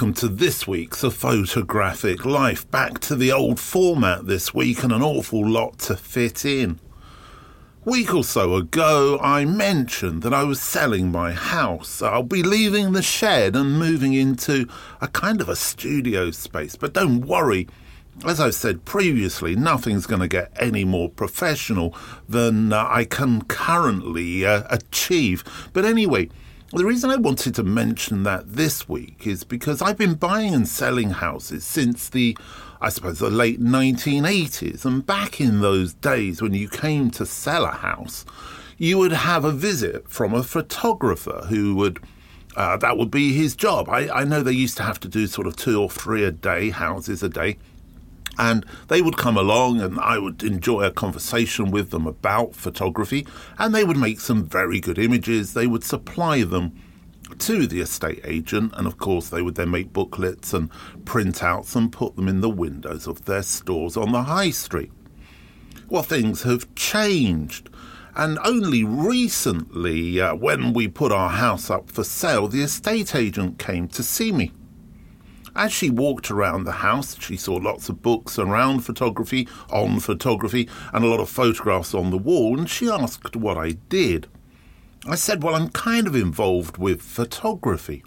Welcome to this week's A Photographic Life. Back to the old format this week and an awful lot to fit in. Week or so ago, I mentioned that I was selling my house. I'll be leaving the shed and moving into a kind of a studio space. But don't worry, as I've said previously, nothing's going to get any more professional than uh, I can currently uh, achieve. But anyway, the reason I wanted to mention that this week is because I've been buying and selling houses since the, I suppose, the late 1980s. And back in those days when you came to sell a house, you would have a visit from a photographer who would. Uh, that would be his job. I, I know they used to have to do sort of two or three a day, houses a day. And they would come along, and I would enjoy a conversation with them about photography, and they would make some very good images. They would supply them to the estate agent, and of course, they would then make booklets and printouts and put them in the windows of their stores on the high street. Well, things have changed. And only recently, uh, when we put our house up for sale, the estate agent came to see me. As she walked around the house, she saw lots of books around photography, on photography, and a lot of photographs on the wall, and she asked what I did. I said, Well, I'm kind of involved with photography.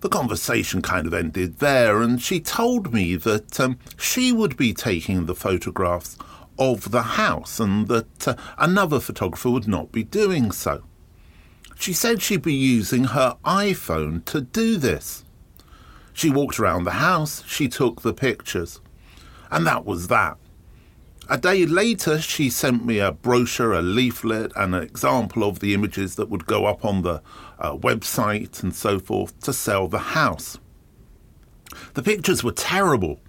The conversation kind of ended there, and she told me that um, she would be taking the photographs of the house and that uh, another photographer would not be doing so. She said she'd be using her iPhone to do this. She walked around the house, she took the pictures. And that was that. A day later, she sent me a brochure, a leaflet, and an example of the images that would go up on the uh, website and so forth to sell the house. The pictures were terrible.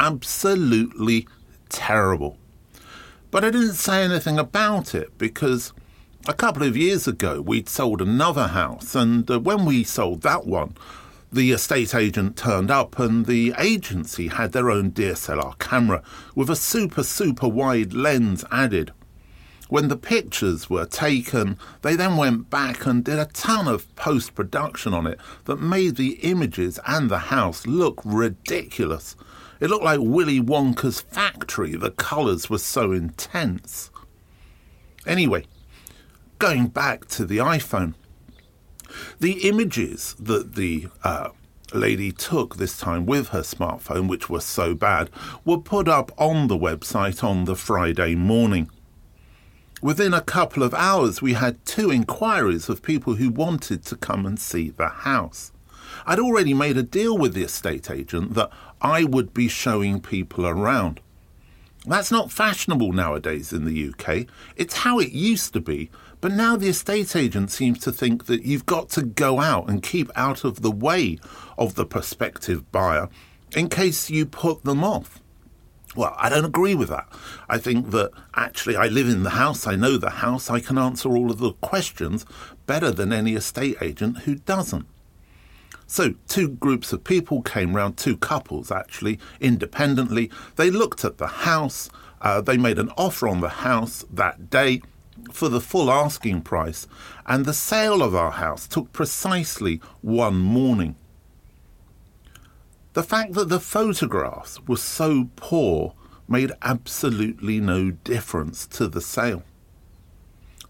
Absolutely terrible. But I didn't say anything about it because a couple of years ago we'd sold another house, and uh, when we sold that one, the estate agent turned up and the agency had their own DSLR camera with a super, super wide lens added. When the pictures were taken, they then went back and did a ton of post production on it that made the images and the house look ridiculous. It looked like Willy Wonka's factory, the colours were so intense. Anyway, going back to the iPhone. The images that the uh, lady took this time with her smartphone, which were so bad, were put up on the website on the Friday morning. Within a couple of hours, we had two inquiries of people who wanted to come and see the house. I'd already made a deal with the estate agent that I would be showing people around. That's not fashionable nowadays in the UK. It's how it used to be, but now the estate agent seems to think that you've got to go out and keep out of the way of the prospective buyer in case you put them off. Well, I don't agree with that. I think that actually I live in the house, I know the house, I can answer all of the questions better than any estate agent who doesn't. So, two groups of people came round, two couples actually, independently. They looked at the house, uh, they made an offer on the house that day for the full asking price, and the sale of our house took precisely one morning. The fact that the photographs were so poor made absolutely no difference to the sale.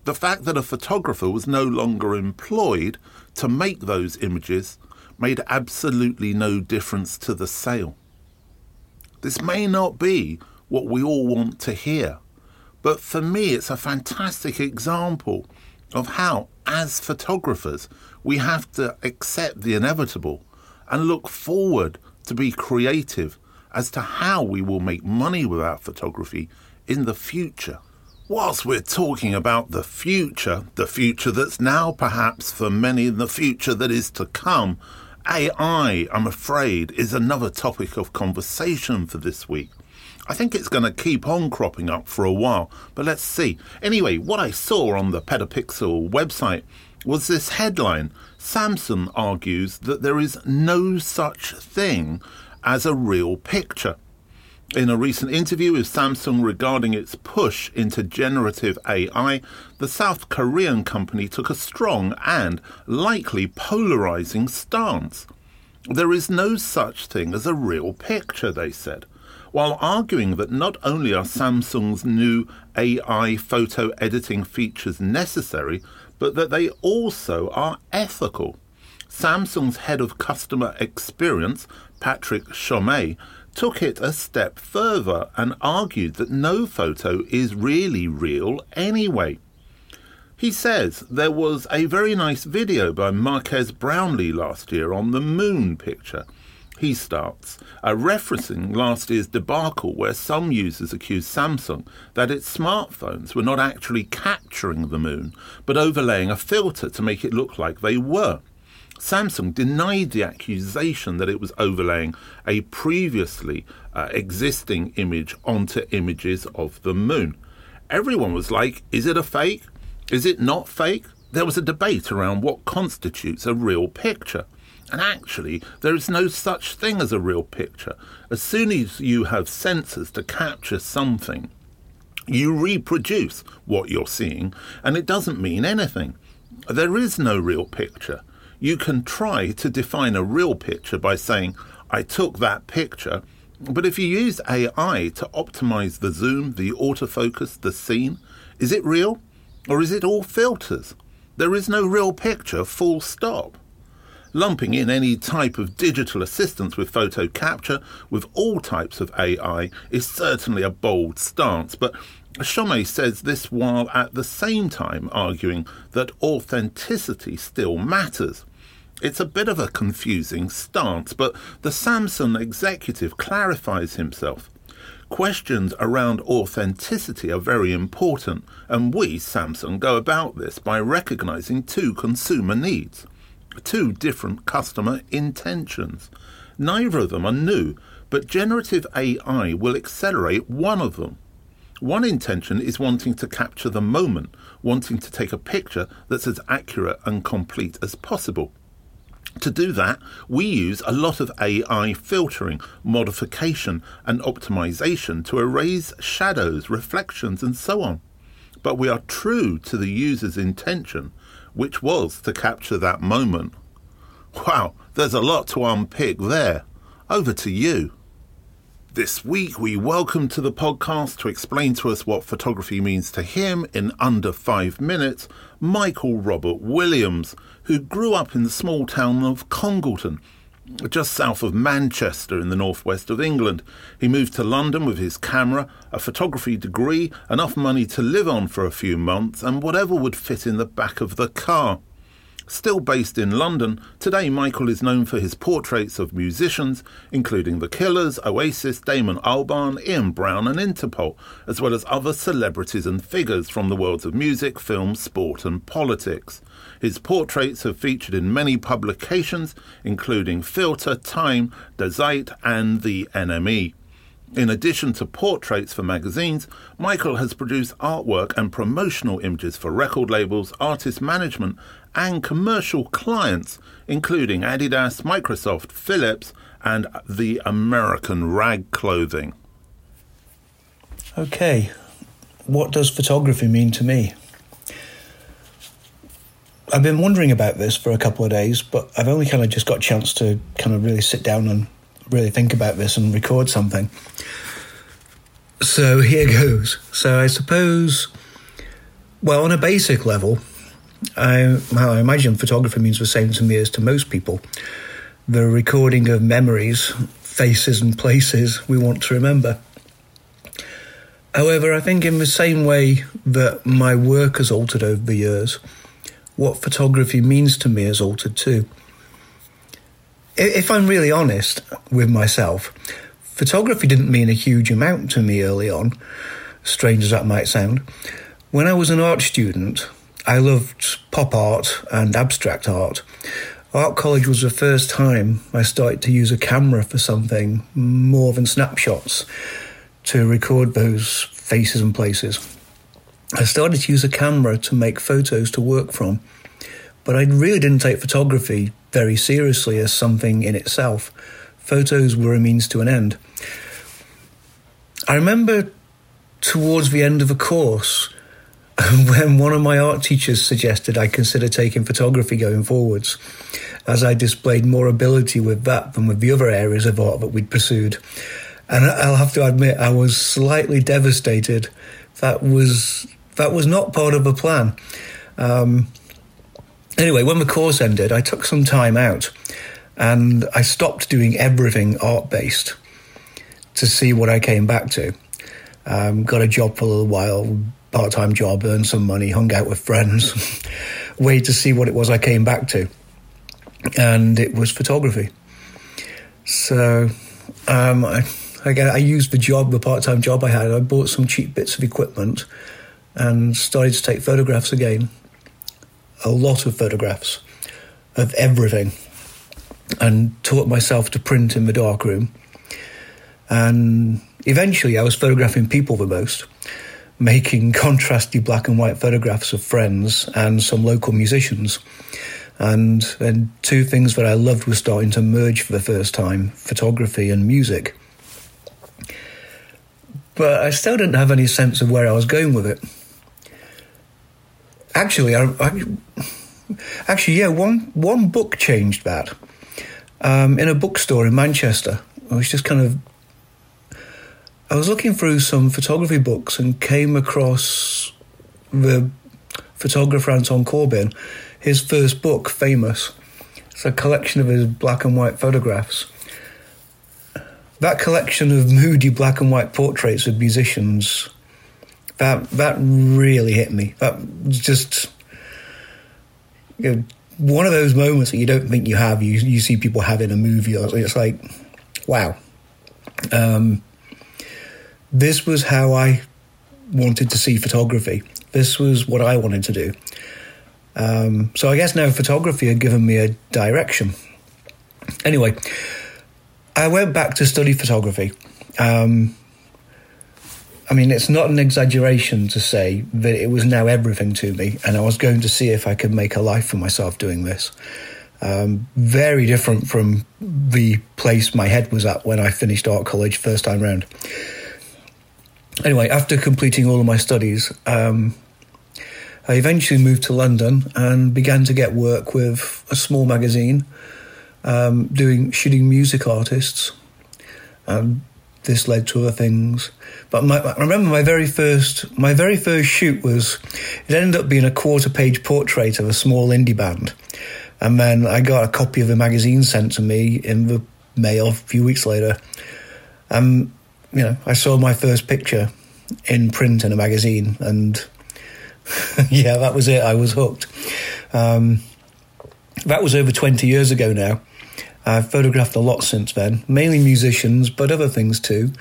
The fact that a photographer was no longer employed to make those images made absolutely no difference to the sale. This may not be what we all want to hear, but for me, it's a fantastic example of how, as photographers, we have to accept the inevitable and look forward to be creative as to how we will make money with our photography in the future. Whilst we're talking about the future, the future that's now perhaps for many, the future that is to come, AI, I'm afraid, is another topic of conversation for this week. I think it's going to keep on cropping up for a while, but let's see. Anyway, what I saw on the Petapixel website was this headline Samsung argues that there is no such thing as a real picture. In a recent interview with Samsung regarding its push into generative AI, the South Korean company took a strong and likely polarizing stance. There is no such thing as a real picture, they said, while arguing that not only are Samsung's new AI photo editing features necessary, but that they also are ethical. Samsung's head of customer experience, Patrick Chomet, took it a step further and argued that no photo is really real anyway. He says there was a very nice video by Marques Brownlee last year on the moon picture. He starts, uh, referencing last year's debacle where some users accused Samsung that its smartphones were not actually capturing the moon, but overlaying a filter to make it look like they were. Samsung denied the accusation that it was overlaying a previously uh, existing image onto images of the moon. Everyone was like, is it a fake? Is it not fake? There was a debate around what constitutes a real picture. And actually, there is no such thing as a real picture. As soon as you have sensors to capture something, you reproduce what you're seeing, and it doesn't mean anything. There is no real picture. You can try to define a real picture by saying, I took that picture, but if you use AI to optimize the zoom, the autofocus, the scene, is it real? Or is it all filters? There is no real picture, full stop. Lumping in any type of digital assistance with photo capture with all types of AI is certainly a bold stance, but Chomet says this while at the same time arguing that authenticity still matters. It's a bit of a confusing stance, but the Samsung executive clarifies himself. Questions around authenticity are very important, and we, Samsung, go about this by recognizing two consumer needs, two different customer intentions. Neither of them are new, but generative AI will accelerate one of them. One intention is wanting to capture the moment, wanting to take a picture that's as accurate and complete as possible. To do that, we use a lot of AI filtering, modification, and optimization to erase shadows, reflections, and so on. But we are true to the user's intention, which was to capture that moment. Wow, there's a lot to unpick there. Over to you. This week, we welcome to the podcast to explain to us what photography means to him in under five minutes, Michael Robert Williams, who grew up in the small town of Congleton, just south of Manchester in the northwest of England. He moved to London with his camera, a photography degree, enough money to live on for a few months, and whatever would fit in the back of the car. Still based in London, today Michael is known for his portraits of musicians, including The Killers, Oasis, Damon Albarn, Ian Brown, and Interpol, as well as other celebrities and figures from the worlds of music, film, sport, and politics. His portraits have featured in many publications, including Filter, Time, Die Zeit, and The NME. In addition to portraits for magazines, Michael has produced artwork and promotional images for record labels, artist management, and commercial clients, including Adidas, Microsoft, Philips, and the American Rag Clothing. Okay, what does photography mean to me? I've been wondering about this for a couple of days, but I've only kind of just got a chance to kind of really sit down and really think about this and record something. So here goes. So I suppose, well, on a basic level, I, well, I imagine photography means the same to me as to most people. The recording of memories, faces, and places we want to remember. However, I think in the same way that my work has altered over the years, what photography means to me has altered too. If I'm really honest with myself, photography didn't mean a huge amount to me early on, strange as that might sound. When I was an art student, I loved pop art and abstract art. Art college was the first time I started to use a camera for something more than snapshots to record those faces and places. I started to use a camera to make photos to work from, but I really didn't take photography very seriously as something in itself. Photos were a means to an end. I remember towards the end of a course when one of my art teachers suggested I consider taking photography going forwards, as I displayed more ability with that than with the other areas of art that we'd pursued. And I'll have to admit, I was slightly devastated. That was that was not part of the plan. Um, anyway, when the course ended, I took some time out, and I stopped doing everything art based to see what I came back to. Um, got a job for a little while, part time job, earned some money, hung out with friends, waited to see what it was I came back to. And it was photography. So um, I, I, I, used the job, the part time job I had. I bought some cheap bits of equipment and started to take photographs again. A lot of photographs of everything. And taught myself to print in the darkroom. And eventually I was photographing people the most making contrasty black and white photographs of friends and some local musicians. And, and two things that I loved were starting to merge for the first time photography and music. But I still didn't have any sense of where I was going with it. Actually, I, I actually, yeah, one, one book changed that. Um, in a bookstore in Manchester, I was just kind of I was looking through some photography books and came across the photographer Anton Corbijn, his first book, Famous. It's a collection of his black and white photographs. That collection of moody black and white portraits of musicians, that that really hit me. That was just you know, one of those moments that you don't think you have. You you see people have in a movie. It's like, wow. Um, this was how I wanted to see photography. This was what I wanted to do. Um, so I guess now photography had given me a direction. Anyway, I went back to study photography. Um, I mean, it's not an exaggeration to say that it was now everything to me, and I was going to see if I could make a life for myself doing this. Um, very different from the place my head was at when I finished art college first time round anyway, after completing all of my studies, um, I eventually moved to London and began to get work with a small magazine, um, doing shooting music artists. And this led to other things. But my, I remember my very first my very first shoot was it ended up being a quarter page portrait of a small indie band, and then I got a copy of the magazine sent to me in the mail a few weeks later. and you know, I saw my first picture in print in a magazine, and yeah, that was it. I was hooked. Um, that was over 20 years ago now. I've photographed a lot since then, mainly musicians, but other things too.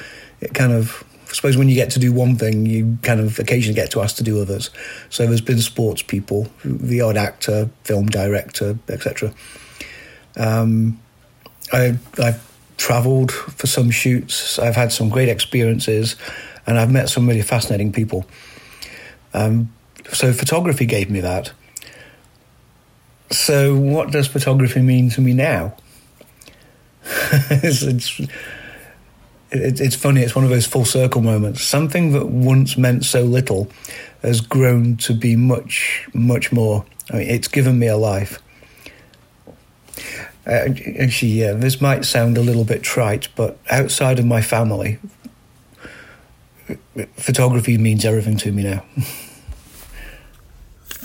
It kind of, I suppose, when you get to do one thing, you kind of occasionally get to ask to do others. So there's been sports people, the odd actor, film director, etc. Um, I, I've travelled for some shoots. I've had some great experiences, and I've met some really fascinating people. Um, so photography gave me that. So what does photography mean to me now? it's, it's, it's funny. It's one of those full circle moments. Something that once meant so little has grown to be much, much more. I mean, it's given me a life. Uh, actually, yeah, this might sound a little bit trite, but outside of my family, photography means everything to me now.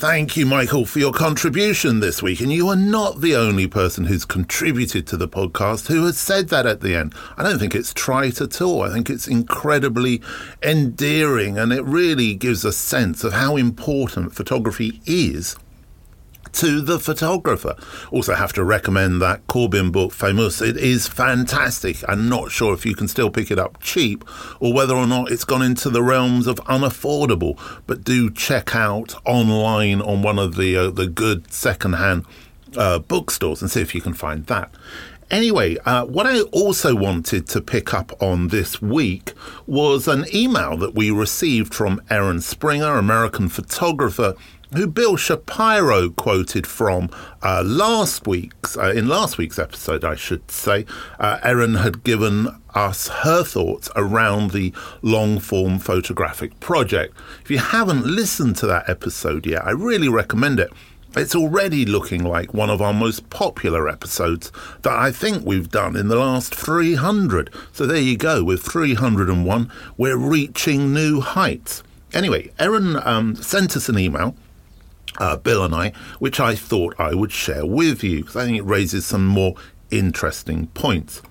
Thank you, Michael, for your contribution this week. And you are not the only person who's contributed to the podcast who has said that at the end. I don't think it's trite at all. I think it's incredibly endearing and it really gives a sense of how important photography is to the photographer. Also, have to recommend that Corbijn book, Famous. It is fantastic. I'm not sure if you can still pick it up cheap or whether or not it's gone into the realms of unaffordable. But do check out online on one of the uh, the good secondhand uh, bookstores and see if you can find that. Anyway, uh, what I also wanted to pick up on this week was an email that we received from Erin Springer, American photographer who Bill Shapiro quoted from uh, last week's uh, in last week's episode, I should say. Uh, Erin had given us her thoughts around the long form photographic project. If you haven't listened to that episode yet, I really recommend it. It's already looking like one of our most popular episodes that I think we've done in the last 300. So there you go, with 301, we're reaching new heights. Anyway, Erin um, sent us an email uh, Bill and I, which I thought I would share with you because I think it raises some more interesting points.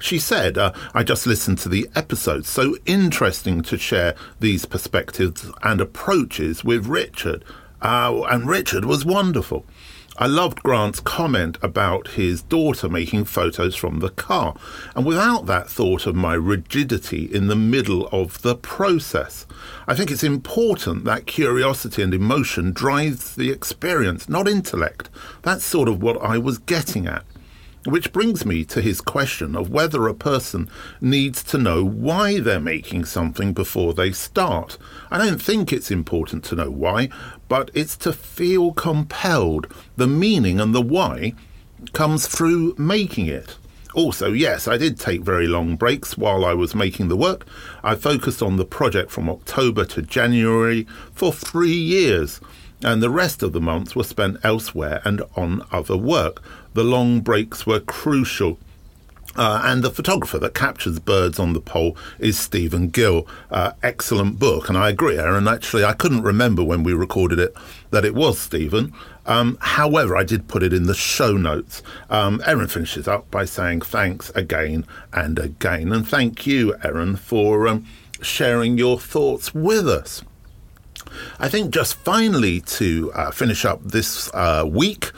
She said, uh, I just listened to the episode, so interesting to share these perspectives and approaches with Richard. Uh, and Richard was wonderful. I loved Grant's comment about his daughter making photos from the car, and without that thought of my rigidity in the middle of the process. I think it's important that curiosity and emotion drives the experience, not intellect. That's sort of what I was getting at. Which brings me to his question of whether a person needs to know why they're making something before they start. I don't think it's important to know why, but it's to feel compelled. The meaning and the why comes through making it. Also, yes, I did take very long breaks while I was making the work. I focused on the project from October to January for three years and the rest of the months were spent elsewhere and on other work. The long breaks were crucial. Uh, and the photographer that captures birds on the pole is Stephen Gill. Uh, excellent book, and I agree, Erin. Actually, I couldn't remember when we recorded it that it was Stephen. Um, however, I did put it in the show notes. Um, Erin finishes up by saying thanks again and again, and thank you, Erin, for um, sharing your thoughts with us. I think just finally to uh, finish up this uh, week,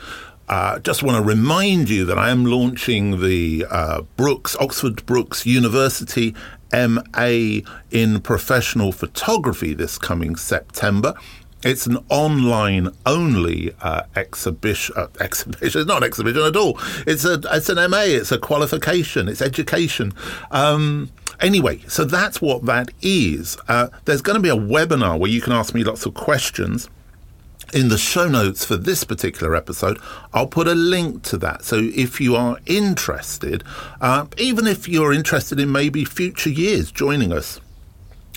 uh, just want to remind you that I am launching the uh, Brookes, Oxford Brookes University MA in Professional Photography this coming September. It's an online only uh, exhibition. Uh, exhibition. It's not an exhibition at all. It's a. It's an MA. It's a qualification. It's education. Um, Anyway, so that's what that is. Uh, there's going to be a webinar where you can ask me lots of questions. In the show notes for this particular episode, I'll put a link to that. So if you are interested, uh, even if you're interested in maybe future years joining us,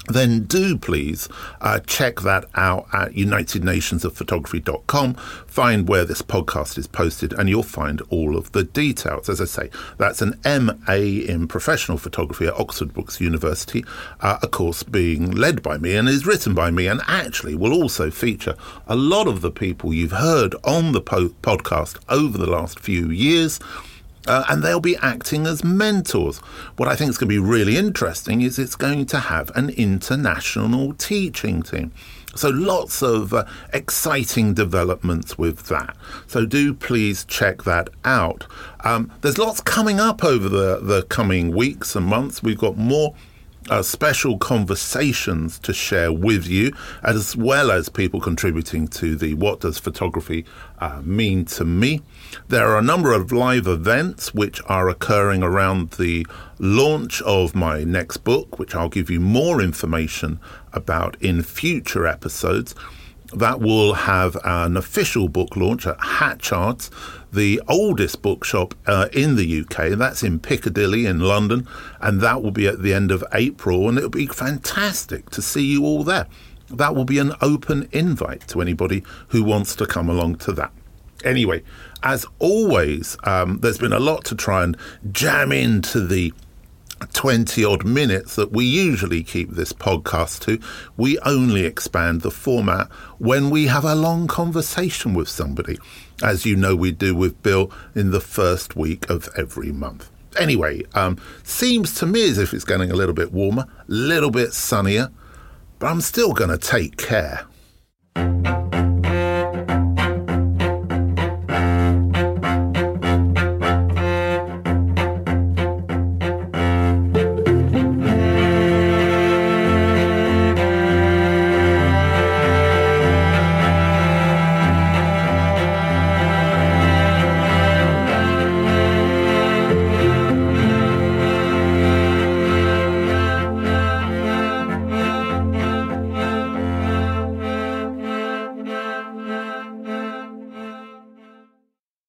then do please uh, check that out at unitednationsofphotography.com. Find where this podcast is posted, and you'll find all of the details. As I say, that's an MA in professional photography at Oxford Brookes University, uh, a course being led by me and is written by me, and actually will also feature a lot of the people you've heard on the po- podcast over the last few years. Uh, and they'll be acting as mentors. What I think is going to be really interesting is it's going to have an international teaching team. So lots of uh, exciting developments with that. So do please check that out. Um, there's lots coming up over the, the coming weeks and months. We've got more uh, special conversations to share with you, as well as people contributing to the What Does Photography uh, Mean to Me. There are a number of live events which are occurring around the launch of my next book, which I'll give you more information about in future episodes that will have an official book launch at Hatchards, the oldest bookshop uh, in the UK. That's in Piccadilly in London, and that will be at the end of April, and it'll be fantastic to see you all there. That will be an open invite to anybody who wants to come along to that. Anyway, as always, um, there's been a lot to try and jam into the 20 odd minutes that we usually keep this podcast to, we only expand the format when we have a long conversation with somebody, as you know we do with Bill in the first week of every month. Anyway, um, seems to me as if it's getting a little bit warmer, a little bit sunnier, but I'm still going to take care.